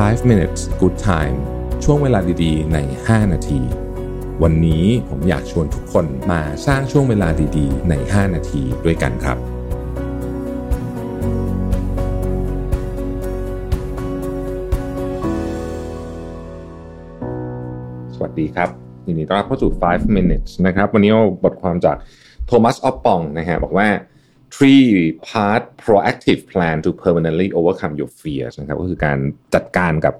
5 minutes good time ช่วงเวลาดีๆ ใน 5 นาที วันนี้ผมอยากชวนทุกคนมาสร้างช่วงเวลาดีๆ ใน 5 นาทีด้วยกันครับ สวัสดีครับยินดีต้อนรับเข้าสู่ 5 minutes นะครับ วันนี้เอาบทความจากโทมัสออปปองนะฮะบอกว่า three part proactive plan to permanently overcome your fears นะครับก็คือการจัดการกับ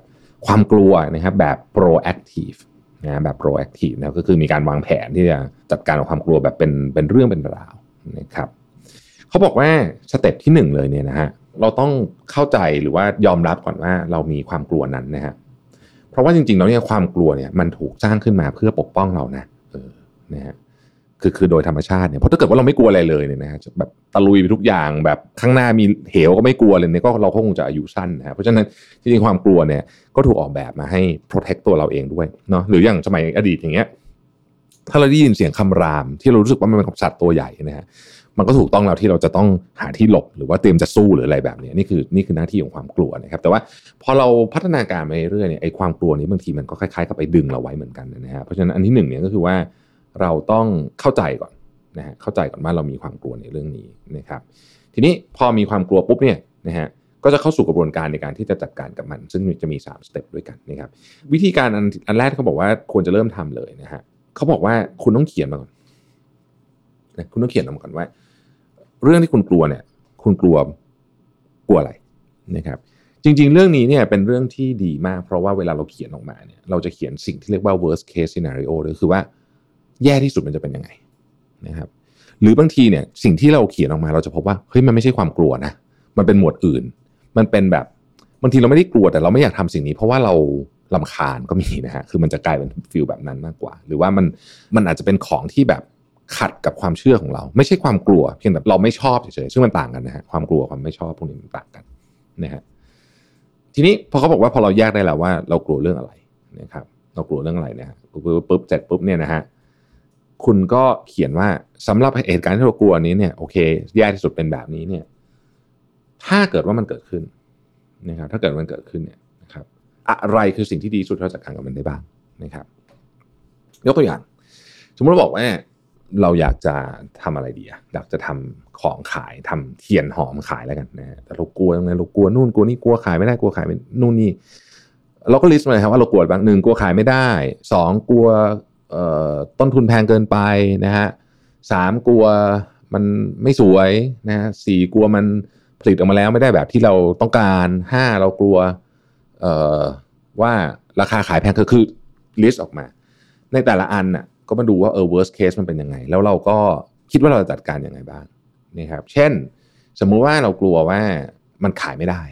ความกลัวนะครับแบบ proactive นะแบบ proactive นะก็คือมีการวางแผนที่จะจัดการกับความกลัวแบบเป็นเป็นเรื่องเป็นราวนะครับเขาบอกว่าสเต็ปที่หนึ่งเลยเนี่ยนะฮะเราต้องเข้าใจหรือว่ายอมรับก่อนว่าเรามีความกลัวนั้นนะฮะเพราะว่าจริงๆแล้วเนี่ยความกลัวเนี่ยมันถูกสร้างขึ้นมาเพื่อปกป้องเรานะเออนะฮะ คือคือโดยธรรมชาติเนี่ยเพราะถ้าเกิดว่าเราไม่กลัวอะไรเลยเนี่ยนะฮะแบบตะลุยไปทุกอย่างแบบข้างหน้ามีเหวก็ไม่กลัวเลยเนี่ยก็เราก็คงจะอายุสั้นนะฮะเพราะฉะนั้นจริงๆความกลัวเนี่ยก็ถูกออกแบบมาให้ protect ตัวเราเองด้วยเนาะหรืออย่างสมัยอดีตอย่างเงี้ยถ้าเราได้ยินเสียงคำราม ที่เรารู้สึกว่ามันเป็นสัตว์ตัวใหญ่นะฮะมันก็ถูกต้องแล้วที่เราจะต้องหาที่หลบหรือว่าเตรียมจะสู้หรืออะไรแบบนี้นี่คือนี่คือหน้าที่ของความกลัวนะครับ แต่ว่าพอเราพัฒนาการไปเรื่อยๆเนี่ยไอ้ความกลัวนี้บางทีมันก็คล้ายๆกับไปดึงเราไว้เหมือนกันนะฮะเพราะฉะนั้นอันที่หนึ่งเนี่ยก็คือว่า เราต้องเข้าใจก่อนนะฮะเข้าใจก่อนว่าเรามีความกลัวในเรื่องนี้นะครับ ทีนี้พอมีความกลัวปุ๊บเนี่ยนะฮะก็จะเข้าสู่กระบวนการในการที่จะจัดการกับมัน ซึ่งจะมี 3 สเต็ปด้วยกันนะครับ วิธีการอันอันแรกเขาบอกว่าควรจะเริ่มทำเลยนะฮะเขาบอกว่าคุณต้องเขียนมาก่อนนะคุณต้องเขียนมาก่อนว่า เรื่องที่คุณกลัวเนี่ย คุณกลัวกลัวอะไรนะครับ จริง ๆ เรื่องนี้เนี่ยเป็นเรื่องที่ดีมาก เพราะว่าเวลาเราเขียนออกมาเนี่ย เราจะเขียนสิ่งที่เรียกว่า worst case scenario เลยคือว่า แย่ที่สุดมันจะเป็นยังไงนะครับ หรือบางทีเนี่ยสิ่งที่เราเขียนออกมาเราจะพบว่าเฮ้ยมันไม่ใช่ความกลัวนะมันเป็นหมวดอื่น มันเป็นแบบบางทีเราไม่ได้กลัวแต่เราไม่อยากทำสิ่งนี้ เพราะว่าเราลำคาญก็มีนะฮะคือมันจะกลายเป็นฟิลแบบนั้นมากกว่า หรือว่ามันมันอาจจะเป็นของที่แบบขัดกับความเชื่อของเรา ไม่ใช่ความกลัว เพียงแต่เราไม่ชอบเฉยๆซึ่งมันต่างกันนะฮะความกลัวความไม่ชอบพวกนี้มันต่างกันนะฮะทีนี้พอเขาบอกว่าพอเราแยกได้แล้วว่าเรากลัวเรื่องอะไรนะครับเรากลัวเรื่องอะไรนะฮะปุ๊บปุ๊บเสร็จปุ๊บเนี่ยนะฮะ คุณก็เขียนว่าสำหรับเหตุการณ์ที่เรากลัวนี้เนี่ยโอเคแย่ที่สุดเป็นแบบนี้เนี่ย ถ้าเกิดว่ามันเกิดขึ้นนะครับ ถ้าเกิดมันเกิดขึ้นเนี่ยนะครับ อะไรคือสิ่งที่ดีสุดที่เราจัดการกับมันได้บ้างนะครับ ยกตัวอย่าง สมมติเราบอกว่าเราอยากจะทำอะไรดีอะอยากจะทำของขายทำเทียนหอมขายแล้วกันนะแต่เรากลัวตรงนั้นเรากลัวนู่นกลัวนี่กลัวขายไม่ได้กลัวขายไม่นู่นนี่เราก็ลิสต์มาเลยครับว่าเรากลัวบ้างหนึ่งกลัวขายไม่ได้สองกลัว ต้นทุนแพงเกินไปนะฮะสามกลัวมันไม่สวยนะฮะสี่กลัวมันผลิตออกมาแล้วไม่ได้แบบที่เราต้องการห้าเรากลัวว่าราคาขายแพงคือคือลิสต์ออกมา ในแต่ละอันน่ะก็มาดูว่าเออ worst case มันเป็นยังไง แล้วเราก็คิดว่าเราจะจัดการยังไงบ้างนะครับเช่น สมมุติว่าเรากลัวว่ามันขายไม่ได้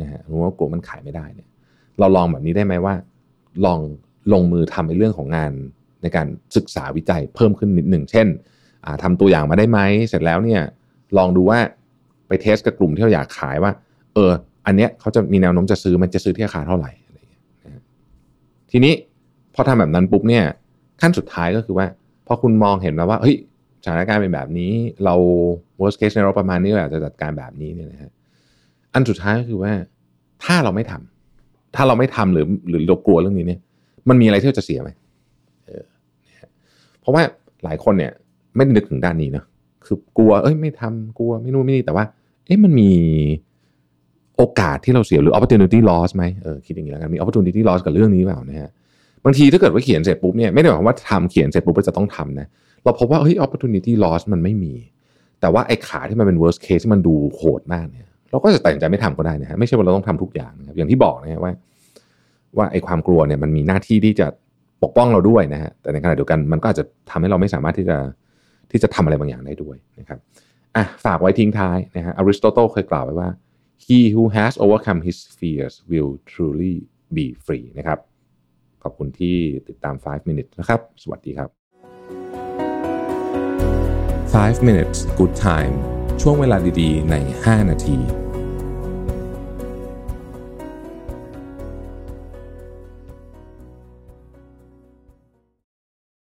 นะฮะรู้ว่ากลัวมันขายไม่ได้เนี่ยเราลองแบบนี้ได้ไหมว่า ลองลงมือทำในเรื่องของงาน ในการศึกษาวิจัยเพิ่มขึ้นนิดหนึ่ง เช่นทำตัวอย่างมาได้ไหม เสร็จแล้วเนี่ยลองดูว่าไปเทสกับกลุ่มที่เราอยากขายว่า เออ อันเนี้ยเขาจะมีแนวโน้มจะซื้อมันจะซื้อที่ราคาเท่าไหร่อะไรอย่างเงี้ยทีนี้พอทำแบบนั้นปุ๊บเนี่ยขั้นสุดท้ายก็คือว่าพอคุณมองเห็นแล้วว่าเฮ้ยสถานการณ์เป็นแบบนี้เรา worst case ในเราประมาณนี้เราอยากจะจัดการแบบนี้เนี่ยนะฮะอันสุดท้ายก็คือว่าถ้าเราไม่ทำถ้าเราไม่ทำหรือหรือเรากลัวเรื่องนี้เนี่ย มันมีอะไรที่จะเสียไหม เพราะว่าหลายคนเนี่ยไม่นึกถึงด้านนี้เนาะคือกลัวเอ้ยไม่ทำกลัวไม่นู่นไม่นี่แต่ว่า เอ๊ะมันมีโอกาสที่เราเสียหรือ opportunity loss ไหมเออคิดอย่างนี้แล้วกันมี opportunity loss กับเรื่องนี้เปล่านะฮะบางทีถ้าเกิดว่าเขียนเสร็จปุ๊บเนี่ยไม่ได้หมายความว่าทำเขียนเสร็จปุ๊บเราจะต้องทำนะเราพบว่าเฮ้ย opportunity loss มันไม่มี แต่ว่าไอ้ขาที่มันเป็น worst case ที่มันดูโหดมากเนี่ยเราก็จะตัดสินใจไม่ทำก็ได้นะฮะไม่ใช่ว่าเราต้องทำทุกอย่างนะครับอย่างที่บอกนะฮะว่า ว่าไอ้ความกลัวเนี่ยมันมีหน้าที่ที่จะ ปกป้องเราด้วยนะฮะแต่ในขณะเดียวกันมันก็อาจจะทำให้เราไม่สามารถที่จะที่จะทำอะไรบางอย่างได้ด้วยนะครับอะฝากไว้ทิ้งท้ายนะฮะอริสโตเติลเคยกล่าวไว้ว่า he who has overcome his fears will truly be free นะครับ ขอบคุณที่ติดตาม 5 minutes นะครับ สวัสดีครับ 5 minutes good time ช่วงเวลาดีๆ ใน 5 นาที